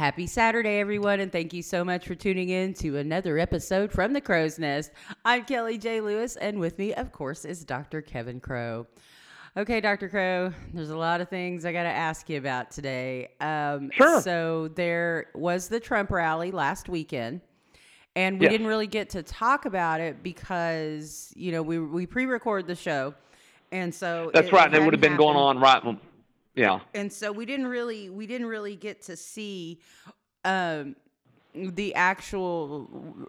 Happy Saturday, everyone, and thank you so much for tuning in to another episode from the Crow's Nest. I'm Kelly J. Lewis, and with me, of course, is Dr. Kevin Crow. Okay, Dr. Crow, there's a lot of things I got to ask you about today. Um, Sure. So, there was the Trump rally last weekend, and we Yes. didn't really get to talk about it because, you know, we, we pre recorded the show. And so That's right. And it would have been going on right. Yeah. and so we didn't really we didn't really get to see um the actual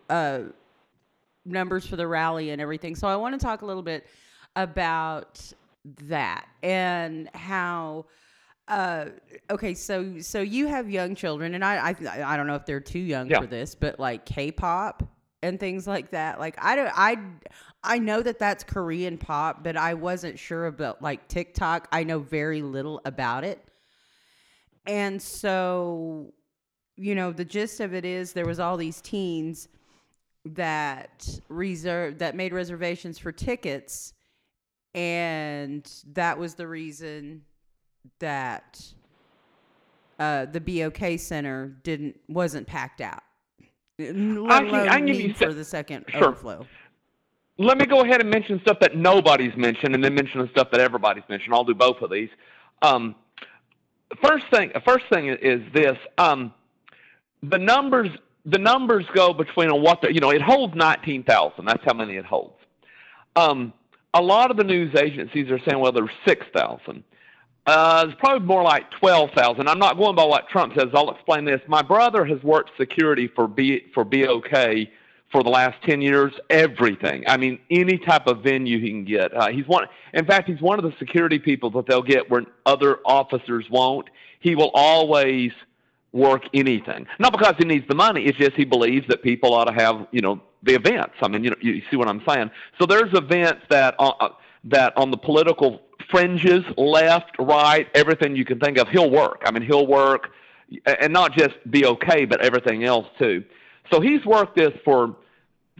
uh numbers for the rally and everything so i want to talk a little bit about that and how uh okay so so you have young children and i i, I don't know if they're too young Yeah. for this but like k-pop and things like that like i don't i i know that that's korean pop but i wasn't sure about like tiktok i know very little about it and so you know the gist of it is there was all these teens that reserved that made reservations for tickets and that was the reason that uh, the BOK Center didn't wasn't packed out. Let I alone I can give you need se- for the second Sure. overflow. Let me go ahead and mention stuff that nobody's mentioned, and then mention the stuff that everybody's mentioned. I'll do both of these. Um, first thing, first thing is this: um, the numbers. The numbers go between on what the, you know. It holds nineteen thousand. That's how many it holds. Um, a lot of the news agencies are saying, well, there's six thousand. Uh, it's probably more like 12,000. I'm not going by what Trump says. I'll explain this. My brother has worked security for B, for BOK for the last 10 years, everything. I mean, any type of venue he can get. Uh, he's one, in fact, he's one of the security people that they'll get where other officers won't. He will always work anything. Not because he needs the money, it's just he believes that people ought to have, you know, the events. I mean, you know, you see what I'm saying? So there's events that, uh, that on the political fringes, left, right, everything you can think of, he'll work. I mean, he'll work, and not just be okay, but everything else too. So he's worked this for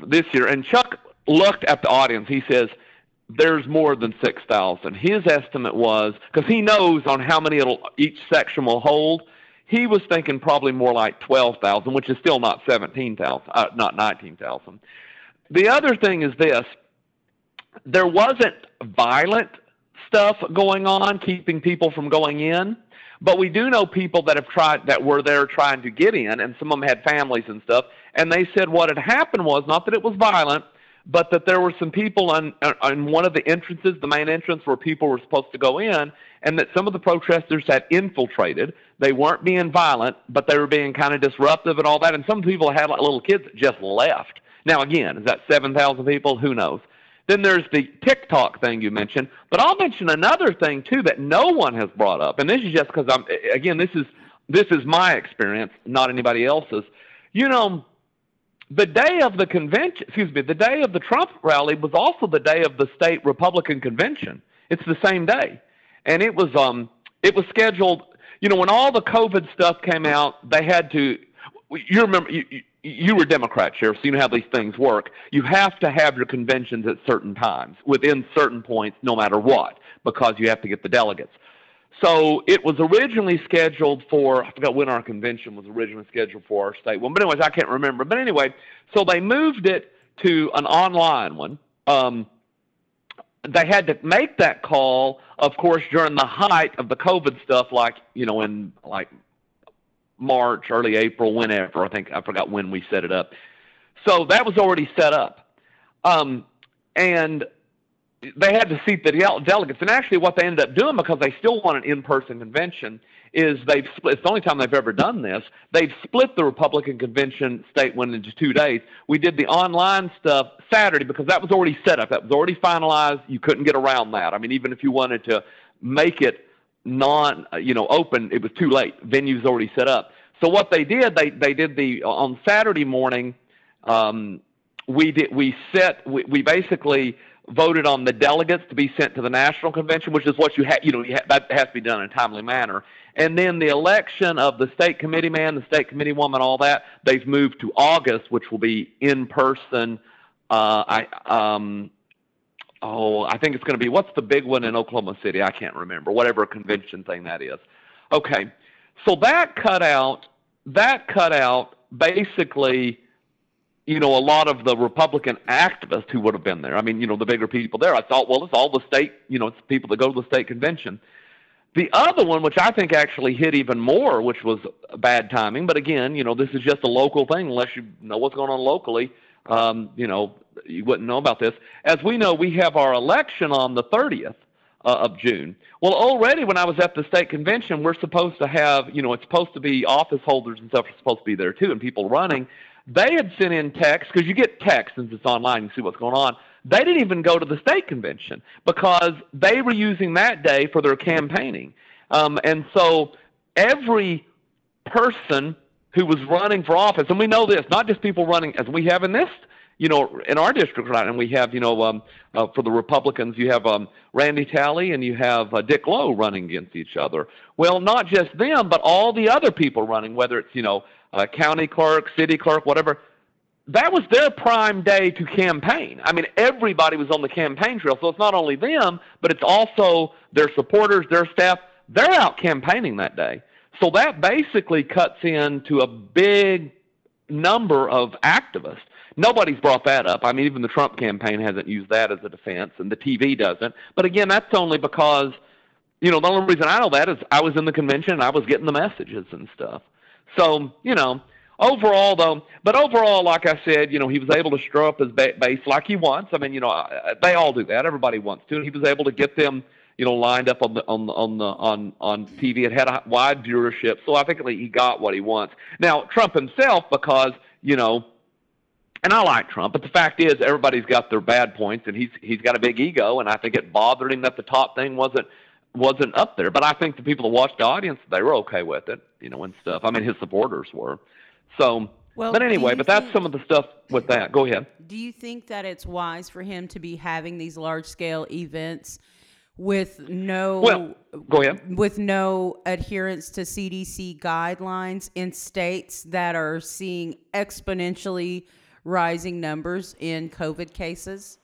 this year, and Chuck looked at the audience. He says, "There's more than six thousand. His estimate was because he knows on how many each section will hold. He was thinking probably more like twelve thousand, which is still not seventeen thousand, uh, not nineteen thousand. The other thing is this: there wasn't violent stuff going on, keeping people from going in. But we do know people that have tried that were there trying to get in, and some of them had families and stuff. And they said what had happened was not that it was violent, but that there were some people on on one of the entrances, the main entrance where people were supposed to go in, and that some of the protesters had infiltrated. They weren't being violent, but they were being kind of disruptive and all that. And some people had like little kids that just left. Now again, is that seven thousand people? Who knows? Then there's the TikTok thing you mentioned, but I'll mention another thing too that no one has brought up, and this is just because I'm again this is this is my experience, not anybody else's. You know, the day of the convention, excuse me, the day of the Trump rally was also the day of the state Republican convention. It's the same day, and it was um it was scheduled. You know, when all the COVID stuff came out, they had to. You remember you, you, were Democrat, Sheriff, so you know how these things work. You have to have your conventions at certain times, within certain points, no matter what, because you have to get the delegates. So it was originally scheduled for, I forgot when our convention was originally scheduled for our state one, but anyways, I can't remember. But anyway, so they moved it to an online one. Um, they had to make that call, of course, during the height of the COVID stuff, like, you know, in like March, early April, whenever. I think I forgot when we set it up. So that was already set up. Um, and they had to seat the del- delegates. And actually, what they ended up doing, because they still want an in person convention, is they've split. It's the only time they've ever done this. They've split the Republican convention state one into two days. We did the online stuff Saturday because that was already set up. That was already finalized. You couldn't get around that. I mean, even if you wanted to make it non, you know, open, it was too late. Venue's already set up. So what they did, they they did the on Saturday morning. Um, we did we set we, we basically voted on the delegates to be sent to the national convention, which is what you have. You know, you ha- that has to be done in a timely manner. And then the election of the state committee man, the state committee woman, all that they've moved to August, which will be in person. Uh, I um, oh, I think it's going to be what's the big one in Oklahoma City? I can't remember. Whatever convention thing that is. Okay, so that cut out that cut out basically you know, a lot of the Republican activists who would have been there. I mean, you know, the bigger people there. I thought, well, it's all the state, you know, it's people that go to the state convention. The other one, which I think actually hit even more, which was bad timing, but again, you know, this is just a local thing. Unless you know what's going on locally, um, you know, you wouldn't know about this. As we know, we have our election on the 30th uh, of June. Well, already when I was at the state convention, we're supposed to have, you know, it's supposed to be office holders and stuff are supposed to be there too, and people running. They had sent in text because you get text since it's online, you see what's going on. They didn't even go to the state convention because they were using that day for their campaigning. Um, and so every person who was running for office, and we know this, not just people running as we have in this, you know, in our district right, and we have, you know, um, uh, for the Republicans, you have um, Randy Talley and you have uh, Dick Lowe running against each other. Well, not just them, but all the other people running, whether it's, you know, uh, county clerk, city clerk, whatever. That was their prime day to campaign. I mean, everybody was on the campaign trail. So it's not only them, but it's also their supporters, their staff. They're out campaigning that day. So that basically cuts into a big number of activists. Nobody's brought that up. I mean, even the Trump campaign hasn't used that as a defense, and the TV doesn't. But again, that's only because, you know, the only reason I know that is I was in the convention and I was getting the messages and stuff. So, you know, overall though, but overall, like I said, you know, he was able to stir up his base like he wants. I mean, you know, they all do that. Everybody wants to. And he was able to get them, you know, lined up on the on the on the on on TV. It had a wide viewership, so I think he got what he wants. Now, Trump himself, because you know, and I like Trump, but the fact is, everybody's got their bad points, and he's he's got a big ego, and I think it bothered him that the top thing wasn't wasn't up there. But I think the people that watched the audience, they were okay with it, you know, and stuff. I mean, his supporters were. So, well, but anyway, but that's some of the stuff with that. Go ahead. Do you think that it's wise for him to be having these large scale events with no well, go ahead. with no adherence to CDC guidelines in states that are seeing exponentially rising numbers in COVID cases?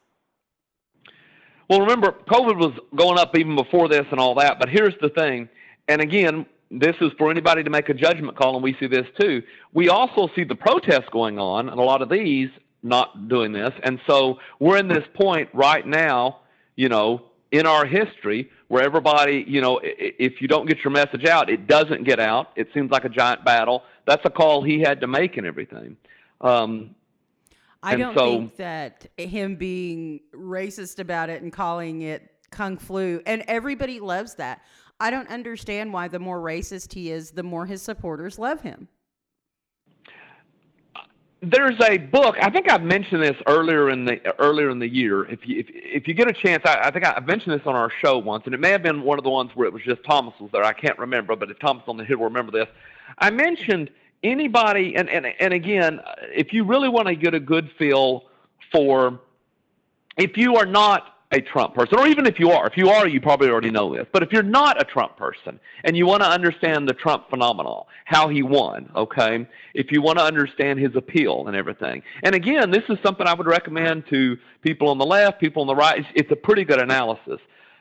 Well, remember, COVID was going up even before this and all that. But here's the thing, and again, this is for anybody to make a judgment call, and we see this too. We also see the protests going on, and a lot of these not doing this. And so we're in this point right now, you know, in our history where everybody, you know, if you don't get your message out, it doesn't get out. It seems like a giant battle. That's a call he had to make and everything. Um, I don't so, think that him being racist about it and calling it kung flu, and everybody loves that. I don't understand why the more racist he is, the more his supporters love him. There's a book. I think I've mentioned this earlier in the earlier in the year. If you if, if you get a chance, I, I think I, mentioned this on our show once, and it may have been one of the ones where it was just Thomas was there. I can't remember, but if Thomas on the hill will remember this. I mentioned anybody, and, and, and again, if you really want to get a good feel for, if you are not a Trump person, or even if you are, if you are, you probably already know this, but if you're not a Trump person and you want to understand the Trump phenomenon, how he won, okay, if you want to understand his appeal and everything, and again, this is something I would recommend to people on the left, people on the right, it's, it's a pretty good analysis.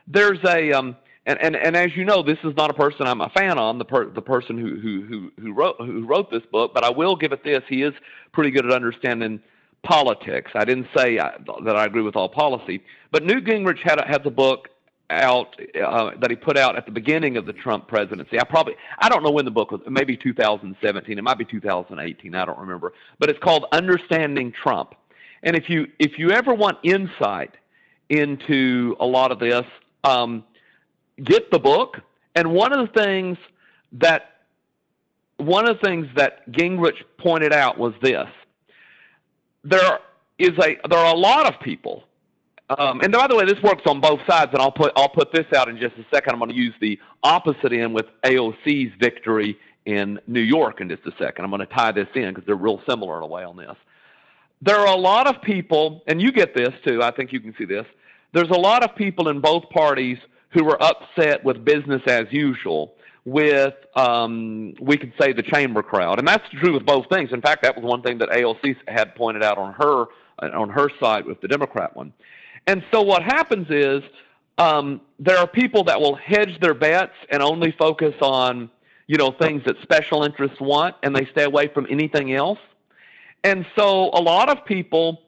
There's a, um, and, and and as you know, this is not a person I'm a fan on the per, the person who who who who wrote who wrote this book, but I will give it this: he is pretty good at understanding politics. I didn't say I, uh, that I agree with all policy, but Newt Gingrich had has a book out uh, that he put out at the beginning of the Trump presidency. I probably I don't know when the book was, maybe 2017, it might be 2018, I don't remember, but it's called Understanding Trump. And if you if you ever want insight into a lot of this. Um, get the book. And one of the things that one of the things that Gingrich pointed out was this: there is a there are a lot of people, um, and by the way, this works on both sides. And I'll put I'll put this out in just a second. I'm going to use the opposite end with AOC's victory in New York in just a second. I'm going to tie this in because they're real similar in a way on this. There are a lot of people, and you get this too. I think you can see this. There's a lot of people in both parties who were upset with business as usual with um, we could say the chamber crowd, and that's true with both things. In fact, that was one thing that AOC had pointed out on her on her side with the Democrat one. And so what happens is um, there are people that will hedge their bets and only focus on you know, things that special interests want, and they stay away from anything else. And so a lot of people,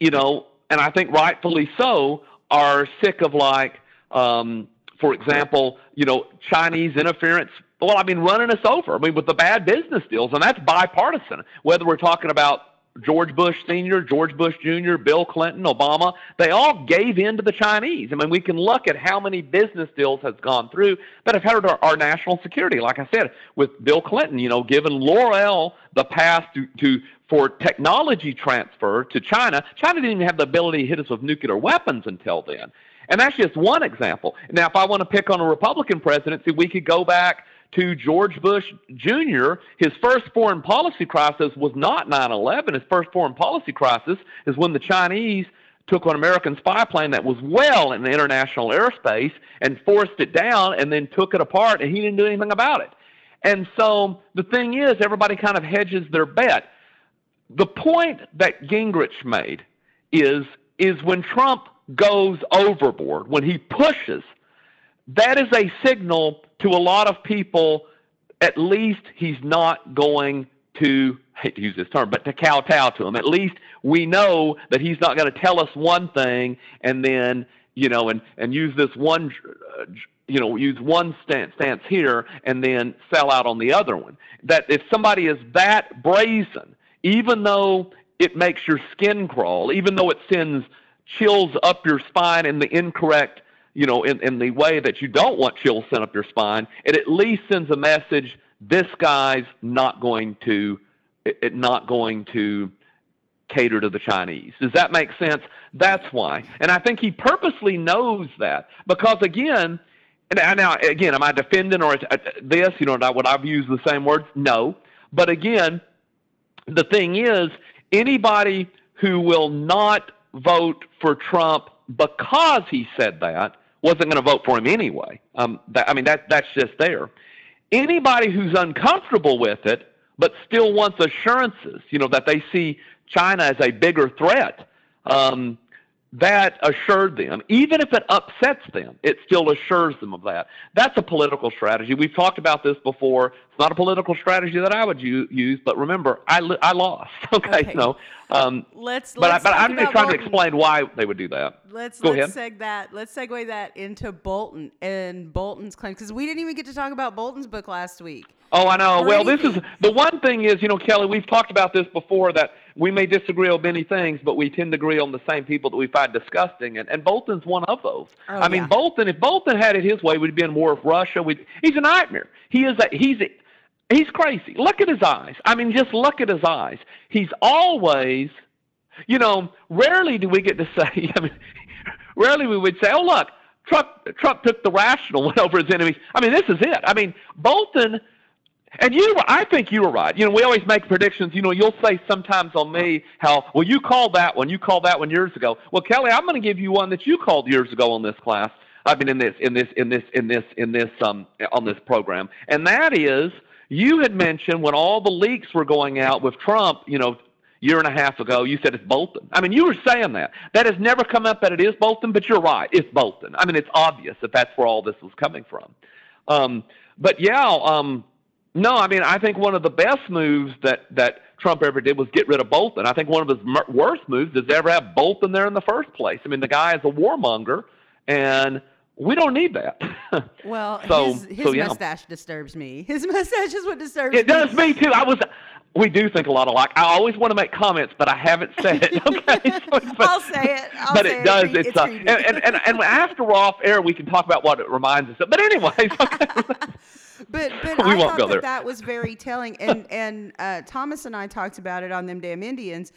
you know, and I think rightfully so, are sick of like, um, for example, you know, Chinese interference. Well, I mean, running us over. I mean, with the bad business deals, and that's bipartisan. Whether we're talking about George Bush Sr., George Bush Jr., Bill Clinton, Obama, they all gave in to the Chinese. I mean, we can look at how many business deals has gone through that have hurt our, our national security. Like I said, with Bill Clinton, you know, giving Loral the pass to, to for technology transfer to China. China didn't even have the ability to hit us with nuclear weapons until then. And that's just one example. Now, if I want to pick on a Republican presidency, we could go back to George Bush Jr., his first foreign policy crisis was not 9 11. His first foreign policy crisis is when the Chinese took an American spy plane that was well in the international airspace and forced it down and then took it apart, and he didn't do anything about it. And so the thing is, everybody kind of hedges their bet. The point that Gingrich made is, is when Trump goes overboard, when he pushes, that is a signal to a lot of people, at least he's not going to hate to use this term, but to kowtow to him. At least we know that he's not going to tell us one thing and then you know and and use this one uh, you know use one stance stance here and then sell out on the other one. That if somebody is that brazen, even though it makes your skin crawl, even though it sends chills up your spine in the incorrect you know, in, in the way that you don't want chills sent up your spine, it at least sends a message this guy's not going to it, not going to cater to the Chinese. Does that make sense? That's why. And I think he purposely knows that because again, and now again, am I defending or uh, this? You know, would I've used the same words? No. But again, the thing is, anybody who will not vote for Trump because he said that wasn't going to vote for him anyway. Um, that, I mean, that that's just there. Anybody who's uncomfortable with it but still wants assurances, you know, that they see China as a bigger threat, um, that assured them, even if it upsets them, it still assures them of that. That's a political strategy. We've talked about this before. It's not a political strategy that I would use, but remember, I, I lost. Okay, okay. so um, let's, but, let's I, but I'm just trying Bolton. to explain why they would do that. Let's Go let's ahead. seg that. Let's segue that into Bolton and Bolton's claim because we didn't even get to talk about Bolton's book last week. Oh, I know. Well, this is the one thing is, you know, Kelly, we've talked about this before that we may disagree on many things, but we tend to agree on the same people that we find disgusting, and, and Bolton's one of those. Oh, I mean. Bolton, if Bolton had it his way, we'd be in war with Russia. We'd, he's a nightmare. He is a, he's a, he's crazy. Look at his eyes. I mean, just look at his eyes. He's always, you know, rarely do we get to say, I mean, rarely we would say, oh, look, Trump, Trump took the rational one over his enemies. I mean, this is it. I mean, Bolton – and you, I think you were right. You know, we always make predictions. You know, you'll say sometimes on me how, well, you called that one, you called that one years ago. Well, Kelly, I'm going to give you one that you called years ago on this class. I've been in this, in this, in this, in this, in this, um, on this program, and that is, you had mentioned when all the leaks were going out with Trump, you know, year and a half ago, you said it's Bolton. I mean, you were saying that. That has never come up that it is Bolton, but you're right. It's Bolton. I mean, it's obvious that that's where all this was coming from. Um, but yeah, um, no, I mean, I think one of the best moves that that Trump ever did was get rid of Bolton. I think one of his worst moves is to ever have Bolton there in the first place. I mean, the guy is a warmonger, and we don't need that. Well, So- his, his so, yeah. mustache disturbs me. His mustache is what disturbs me. it me. does me too. I was. We do think a lot alike. I always want to make comments, but I haven't said it. Okay, so, but, I'll say it. I'll but say it does. It's, It's, it's uh, and, and, and and after we're off air, we can talk about what it reminds us of. But anyways, okay. But but We I won't thought go that there. that was very telling, and and uh, Thomas and I talked about it on them damn Indians,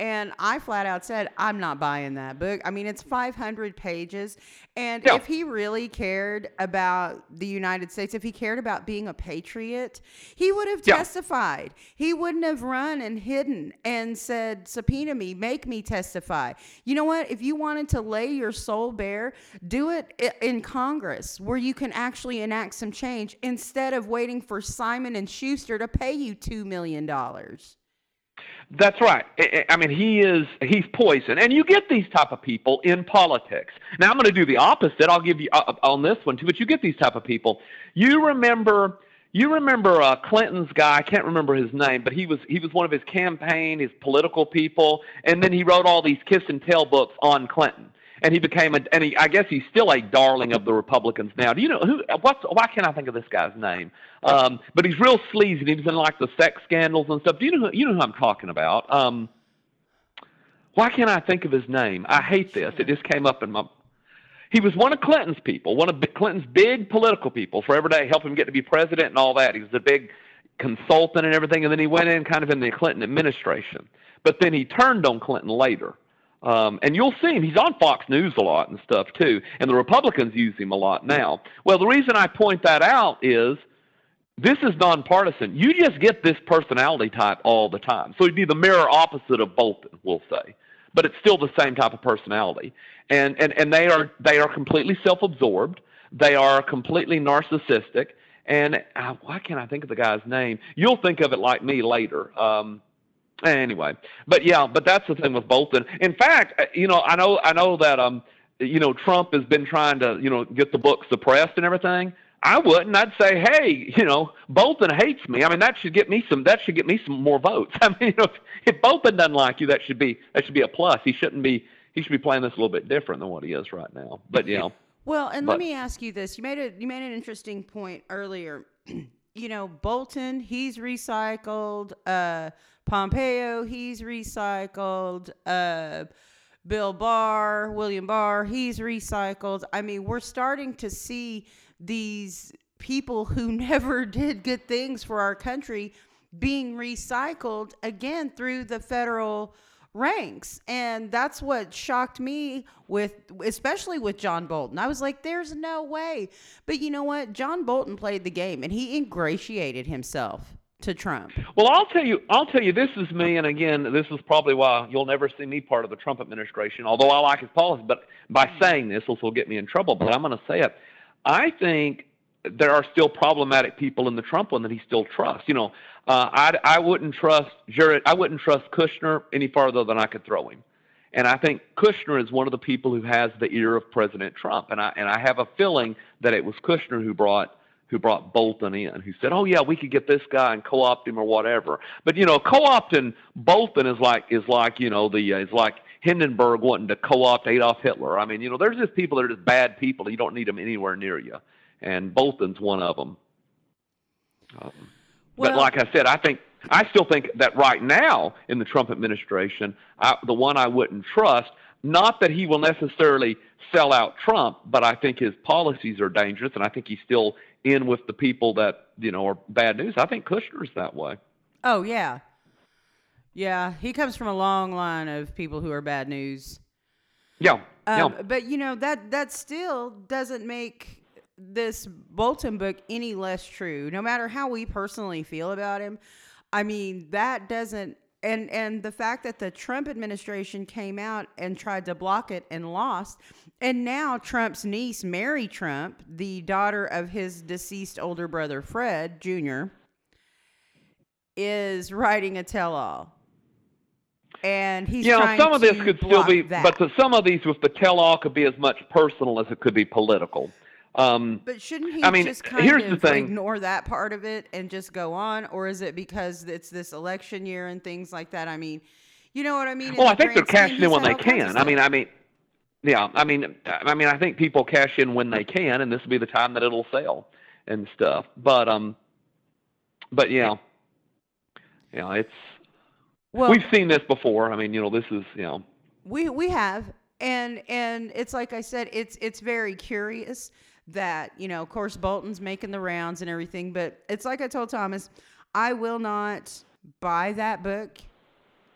and I flat out said I'm not buying that book. I mean, it's 500 pages, and Yeah. if he really cared about the United States, if he cared about being a patriot, he would have Yeah. testified. He wouldn't have run and hidden and said, "Subpoena me, make me testify." You know what? If you wanted to lay your soul bare, do it in Congress where you can actually enact some change instead of waiting for Simon and Schuster to pay you 2 million dollars. That's right. I mean, he is he's poison, and you get these type of people in politics. Now, I'm going to do the opposite. I'll give you uh, on this one too, but you get these type of people. You remember, you remember uh, Clinton's guy? I can't remember his name, but he was he was one of his campaign, his political people, and then he wrote all these kiss and tell books on Clinton, and he became a and he, I guess he's still a darling of the Republicans now. Do you know who? What's why can't I think of this guy's name? Um, but he's real sleazy. He was in like the sex scandals and stuff. Do you know who, you know who I'm talking about? Um, why can't I think of his name? I hate this. It just came up in my he was one of Clinton's people, one of Clinton's big political people for every day, help him get to be president and all that. He was a big consultant and everything, and then he went in kind of in the Clinton administration. But then he turned on Clinton later. Um, and you'll see him. He's on Fox News a lot and stuff too. And the Republicans use him a lot now. Well, the reason I point that out is this is nonpartisan. You just get this personality type all the time. So he'd be the mirror opposite of Bolton, we'll say. But it's still the same type of personality and and and they are they are completely self-absorbed. They are completely narcissistic. And uh, why can't I think of the guy's name? You'll think of it like me later. Um, anyway, but yeah, but that's the thing with Bolton. In fact, uh, you know, I know I know that um, you know, Trump has been trying to you know get the book suppressed and everything. I wouldn't. I'd say, hey, you know, Bolton hates me. I mean, that should get me some. That should get me some more votes. I mean, you know, if, if Bolton doesn't like you, that should be that should be a plus. He shouldn't be he should be playing this a little bit different than what he is right now. But you know. Well, and but, let me ask you this: you made a you made an interesting point earlier. you know, Bolton, he's recycled. Uh, Pompeo, he's recycled. Uh, Bill Barr, William Barr, he's recycled. I mean, we're starting to see these people who never did good things for our country being recycled again through the federal ranks. And that's what shocked me with especially with John Bolton. I was like there's no way. But you know what? John Bolton played the game and he ingratiated himself to Trump. Well, I'll tell you I'll tell you this is me and again this is probably why you'll never see me part of the Trump administration although I like his policy, but by mm. saying this this will get me in trouble, but I'm going to say it. I think there are still problematic people in the Trump one that he still trusts. You know, uh, I, I wouldn't trust Jared. I wouldn't trust Kushner any farther than I could throw him. And I think Kushner is one of the people who has the ear of President Trump. And I and I have a feeling that it was Kushner who brought who brought Bolton in, who said, "Oh yeah, we could get this guy and co-opt him or whatever." But you know, co-opting Bolton is like is like you know the uh, is like Hindenburg wanting to co-opt Adolf Hitler. I mean, you know, there's just people that are just bad people. You don't need them anywhere near you, and Bolton's one of them. Um, well, but like I said, I think I still think that right now in the Trump administration, I, the one I wouldn't trust. Not that he will necessarily sell out Trump, but I think his policies are dangerous, and I think he's still in with the people that you know are bad news. I think Kushner's that way. Oh yeah, yeah. He comes from a long line of people who are bad news. Yeah. Um, yeah. But you know that that still doesn't make this Bolton book any less true, no matter how we personally feel about him. I mean, that doesn't and and the fact that the Trump administration came out and tried to block it and lost, and now Trump's niece Mary Trump, the daughter of his deceased older brother Fred Jr., is writing a tell-all. And he's you know some of this could still be, that. but some of these with the tell-all could be as much personal as it could be political. Um, but shouldn't he I mean, just kind here's of the thing. ignore that part of it and just go on, or is it because it's this election year and things like that? I mean, you know what I mean? Well, I think they're cashing in when they can. I mean, I mean, yeah, I mean, I mean, I think people cash in when they can, and this will be the time that it'll sell and stuff. But um, but yeah, yeah, it's well, we've seen this before. I mean, you know, this is you know, we we have, and and it's like I said, it's it's very curious that, you know, of course, Bolton's making the rounds and everything, but it's like I told Thomas, I will not buy that book.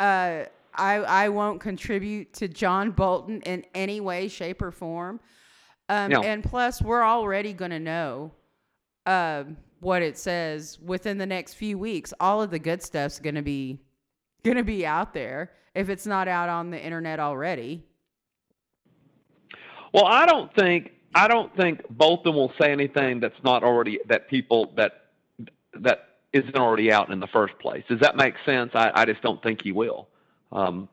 Uh, I, I won't contribute to John Bolton in any way, shape, or form. Um, no. And plus, we're already going to know uh, what it says within the next few weeks. All of the good stuff's going to be going to be out there if it's not out on the internet already. Well, I don't think I don't think Bolton will say anything that's not already that people that that isn't already out in the first place. Does that make sense? I, I just don't think he will. Um,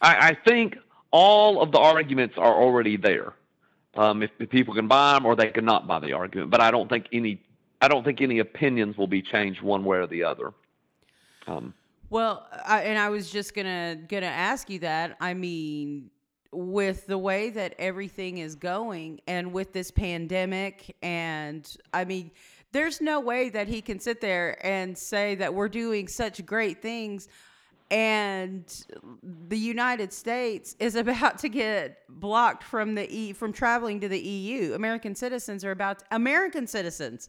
I, I think all of the arguments are already there. Um, if, if people can buy them or they cannot buy the argument, but I don't think any I don't think any opinions will be changed one way or the other. Um, well, I, and I was just gonna gonna ask you that. I mean, with the way that everything is going, and with this pandemic, and I mean, there's no way that he can sit there and say that we're doing such great things and the United States is about to get blocked from the e from traveling to the EU. American citizens are about to, American citizens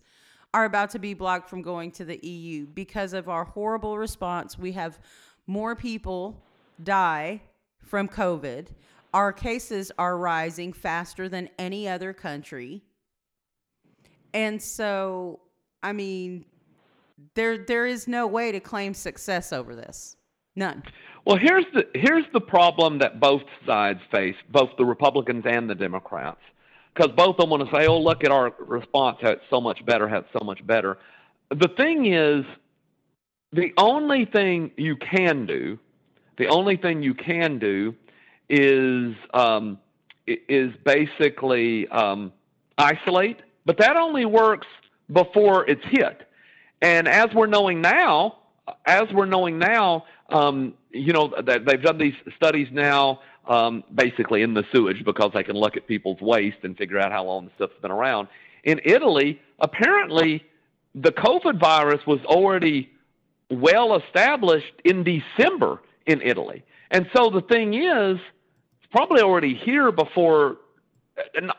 are about to be blocked from going to the EU because of our horrible response. We have more people die from COVID. Our cases are rising faster than any other country. And so, I mean, there there is no way to claim success over this. None. Well, here's the here's the problem that both sides face, both the Republicans and the Democrats, because both of them want to say, "Oh, look at our response; how it's so much better, how it's so much better." The thing is, the only thing you can do, the only thing you can do, is um, is basically um, isolate, but that only works before it's hit. And as we're knowing now, as we're knowing now, um, you know, they've done these studies now, um, basically in the sewage because they can look at people's waste and figure out how long the stuff's been around. In Italy, apparently, the COVID virus was already well established in December in Italy. And so the thing is, it's probably already here before. Uh,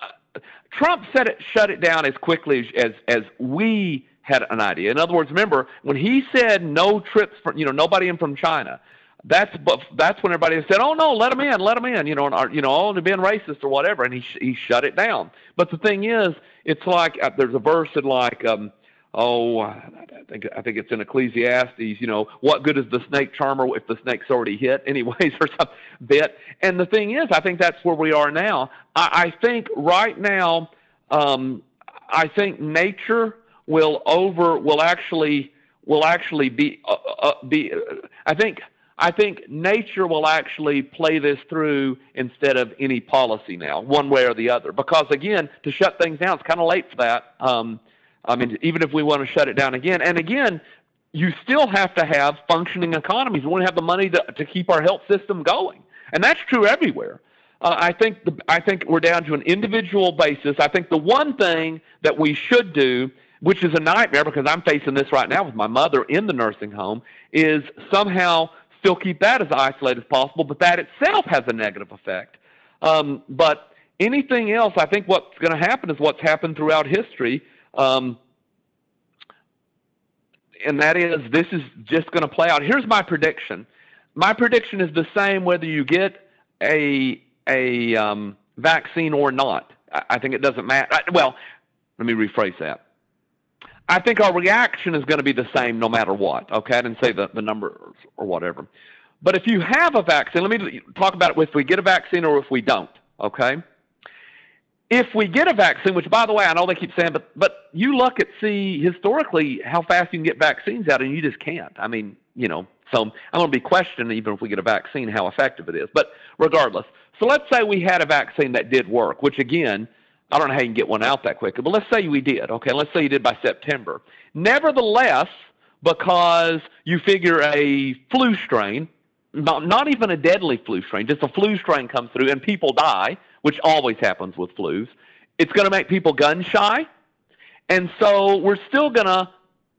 Trump said it, shut it down as quickly as, as we had an idea. In other words, remember when he said no trips from you know nobody in from China. That's that's when everybody said, "Oh no, let them in, let them in," you know, and you know, all only being racist or whatever, and he he shut it down. But the thing is, it's like uh, there's a verse in like, um, oh, I think I think it's in Ecclesiastes. You know, what good is the snake charmer if the snake's already hit, anyways, or some bit. And the thing is, I think that's where we are now. I, I think right now, um, I think nature will over will actually will actually be uh, uh, be. I think I think nature will actually play this through instead of any policy now, one way or the other. Because again, to shut things down, it's kind of late for that. Um, I mean, even if we want to shut it down again, and again, you still have to have functioning economies. We want to have the money to, to keep our health system going, and that's true everywhere. Uh, I think the, I think we're down to an individual basis. I think the one thing that we should do which is a nightmare because I'm facing this right now with my mother in the nursing home, is somehow still keep that as isolated as possible, but that itself has a negative effect. Um, but anything else, I think what's going to happen is what's happened throughout history. Um, and that is, this is just going to play out. Here's my prediction. My prediction is the same whether you get a a um, vaccine or not. I, I think it doesn't matter. Well, let me rephrase that. I think our reaction is going to be the same no matter what. Okay, I didn't say the, the number or whatever. But if you have a vaccine, let me talk about it if we get a vaccine or if we don't. Okay. If we get a vaccine, which by the way, I know they keep saying, but but you look at see historically how fast you can get vaccines out, and you just can't. I mean, you know, so I'm going to be questioning even if we get a vaccine how effective it is. But regardless, so let's say we had a vaccine that did work, which again I don't know how you can get one out that quickly, but let's say we did. Okay, let's say you did by September. Nevertheless, because you figure a flu strain, not, not even a deadly flu strain, just a flu strain comes through and people die, which always happens with flus, it's going to make people gun shy. And so we're still going to,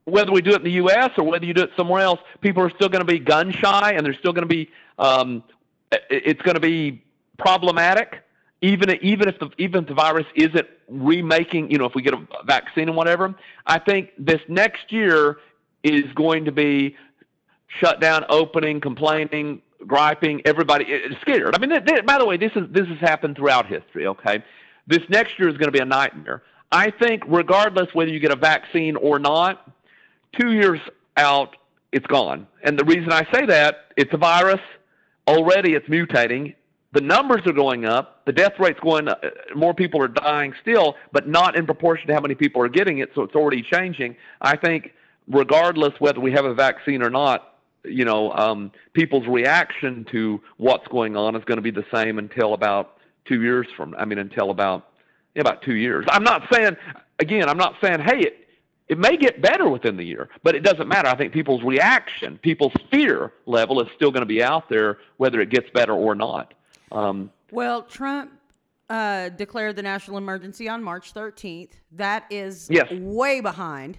whether we do it in the U.S. or whether you do it somewhere else, people are still going to be gun shy and they're still going to be, um, it's going to be problematic even even if the even if the virus isn't remaking, you know, if we get a vaccine and whatever, I think this next year is going to be shut down, opening, complaining, griping, everybody is scared. I mean, they, by the way, this is this has happened throughout history. Okay, this next year is going to be a nightmare. I think, regardless whether you get a vaccine or not, two years out, it's gone. And the reason I say that, it's a virus. Already, it's mutating the numbers are going up, the death rate's going up, more people are dying still, but not in proportion to how many people are getting it, so it's already changing. I think, regardless whether we have a vaccine or not, you know, um, people's reaction to what's going on is going to be the same until about two years from. I mean, until about yeah, about two years. I'm not saying again. I'm not saying hey, it, It may get better within the year, but it doesn't matter. I think people's reaction, people's fear level is still going to be out there, whether it gets better or not. Um, well, Trump uh, declared the national emergency on March 13th. That is Yes. way behind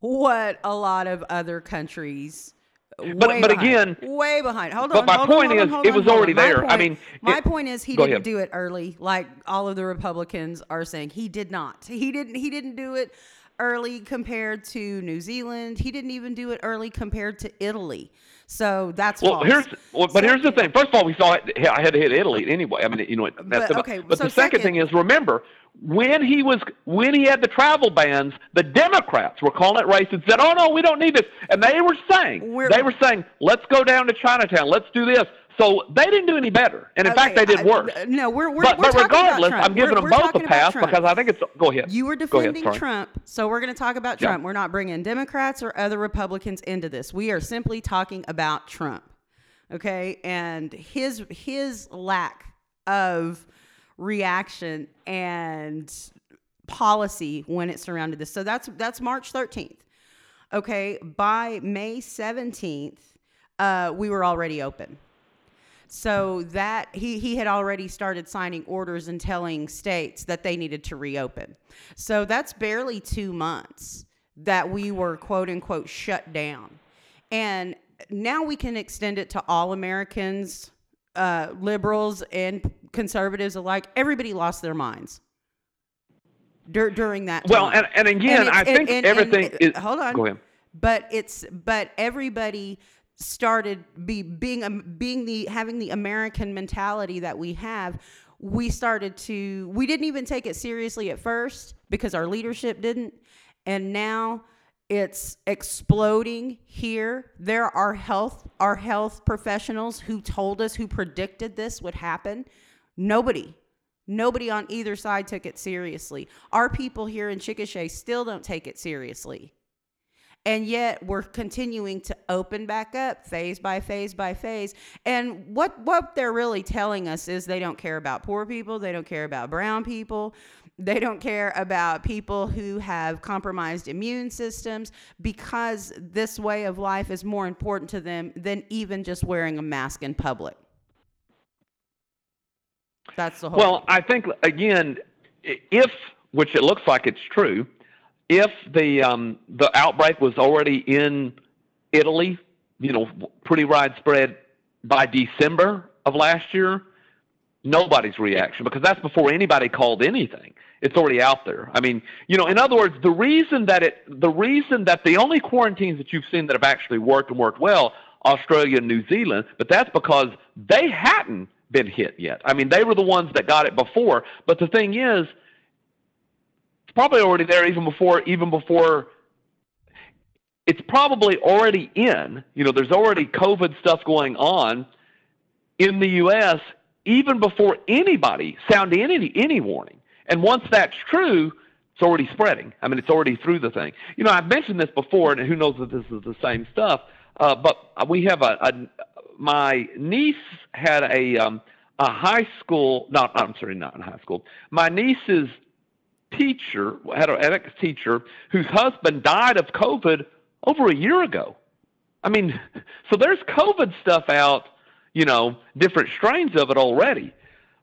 what a lot of other countries. But- but behind, again- way behind. Hold on. but on. my hold on, point on, is, hold it was already on. There. I mean, my it- point is he didn't ahead. do it early, like all of the Republicans are saying. He did not. He didn't. He didn't do it early compared to New Zealand. He didn't even do it early compared to Italy. So that's Well, false. here's well, but here's the thing. First of all, we saw it. I had to hit Italy anyway. I mean, you know, that's But, the, okay, but so the second, second- thing is remember when he was when he had the travel bans, the Democrats were calling it racist. Said, "Oh no, we don't need this," and they were saying We're- they were saying, "Let's go down to Chinatown. Let's do this." So they didn't do any better, and in fact, they Okay, did I- worse. no, we're we're, but we're but regardless. I'm giving We're- them both a pass because I think it's. Go ahead. You were Go ahead, defending. Trump, so we're going to talk about Yeah. Trump. We're not bringing Democrats or other Republicans into this. We are simply talking about Trump, okay, and his his lack of reaction and policy when it surrounded this. So that's that's March 13th. Okay, by May 17th, uh, we were already open. So that he he had already started signing orders and telling states that they needed to reopen. So that's barely 2 months that we were quote unquote shut down. And now we can extend it to all Americans, uh, liberals and conservatives alike. Everybody lost their minds dur- during that time. Well, and, and again, And I think and- everything is. hold on. Go ahead. but it's but everybody started be being um, being the having the American mentality that we have. We started to we didn't even take it seriously at first because our leadership didn't, and now it's exploding here. There are health our health professionals who told us who predicted this would happen. Nobody Nobody on either side took it seriously. Our people here in Chickasha still don't take it seriously. And yet we're continuing to open back up phase by phase by phase. And what what they're really telling us is they don't care about poor people, they don't care about brown people, they don't care about people who have compromised immune systems because this way of life is more important to them than even just wearing a mask in public. That's the whole Well, I think again, if which it looks like it's true, if the um, the outbreak was already in Italy, you know, pretty widespread by December of last year, nobody's reaction because that's before anybody called anything. It's already out there. I mean, you know, in other words, the reason that it, the reason that the only quarantines that you've seen that have actually worked and worked well, Australia and New Zealand, but that's because they hadn't been hit yet. I mean, they were the ones that got it before. But the thing is, it's probably already there even before, even before. It's probably already in. You know, there's already COVID stuff going on in the U.S. even before anybody sounded any any warning. And once that's true, it's already spreading. I mean, it's already through the thing. You know, I've mentioned this before, and who knows if this is the same stuff. Uh, but we have a, a my niece had a um, a high school. Not I'm sorry, not in high school. My niece's teacher had an ex teacher whose husband died of COVID over a year ago. I mean, so there's COVID stuff out, you know, different strains of it already.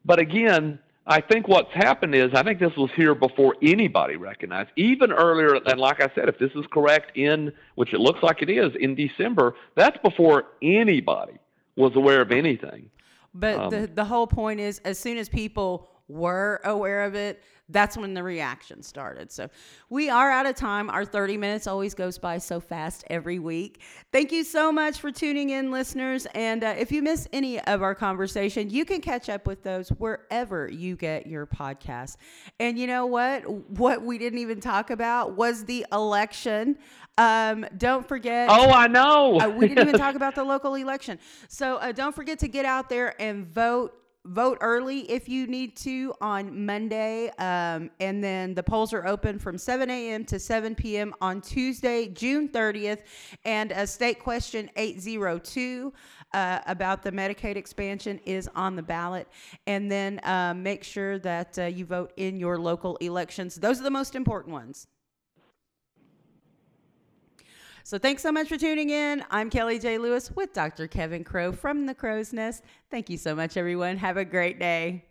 But again, I think what's happened is I think this was here before anybody recognized, even earlier. And like I said, if this is correct in, which it looks like it is, in December, that's before anybody was aware of anything. But Um, the the whole point is, as soon as people were aware of it, that's when the reaction started. So we are out of time. Our 30 minutes always goes by so fast every week. Thank you so much for tuning in, listeners. And uh, if you miss any of our conversation, you can catch up with those wherever you get your podcasts. And you know what? What we didn't even talk about was the election. Um, don't forget. Oh, I know. Uh, we didn't even talk about the local election. So uh, don't forget to get out there and vote. Vote early if you need to on Monday. Um, and then the polls are open from 7 a.m. to 7 p.m. on Tuesday, June 30th. And a state question 802 uh, about the Medicaid expansion is on the ballot. And then uh, make sure that uh, you vote in your local elections. Those are the most important ones. So thanks so much for tuning in. I'm Kelly J. Lewis with Dr. Kevin Crow from the Crow's Nest. Thank you so much, everyone. Have a great day.